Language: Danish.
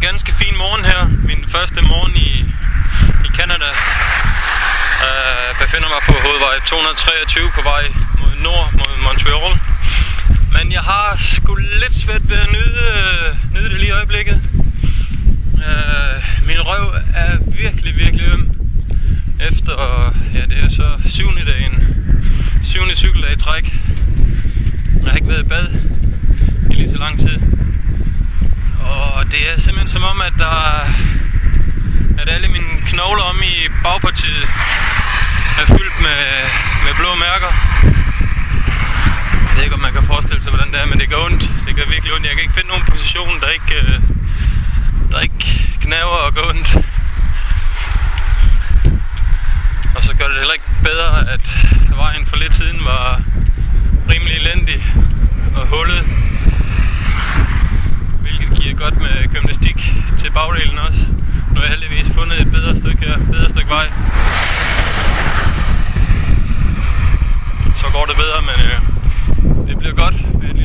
ganske fin morgen her. Min første morgen i, i Canada. Uh, befinder mig på hovedvej 223 på vej mod nord, mod Montreal. Men jeg har sgu lidt svært ved at nyde, uh, nyde det lige i øjeblikket. Uh, min røv er virkelig, virkelig øm. Efter, ja det er så syvende dagen, syvende cykeldag i træk. Jeg har ikke været i bad i lige så lang tid. Og det er simpelthen som om, at der at alle mine knogler om i bagpartiet er fyldt med, med blå mærker. Jeg ved ikke, om man kan forestille sig, hvordan det er, men det gør ondt. Det gør virkelig ondt. Jeg kan ikke finde nogen position, der ikke, øh, der ikke knaver og gør ondt. Og så gør det heller ikke bedre, at vejen for lidt siden var den også. Nu har jeg heldigvis fundet et bedre stykke her, bedre stykke vej. Så går det bedre, men øh, det bliver godt ved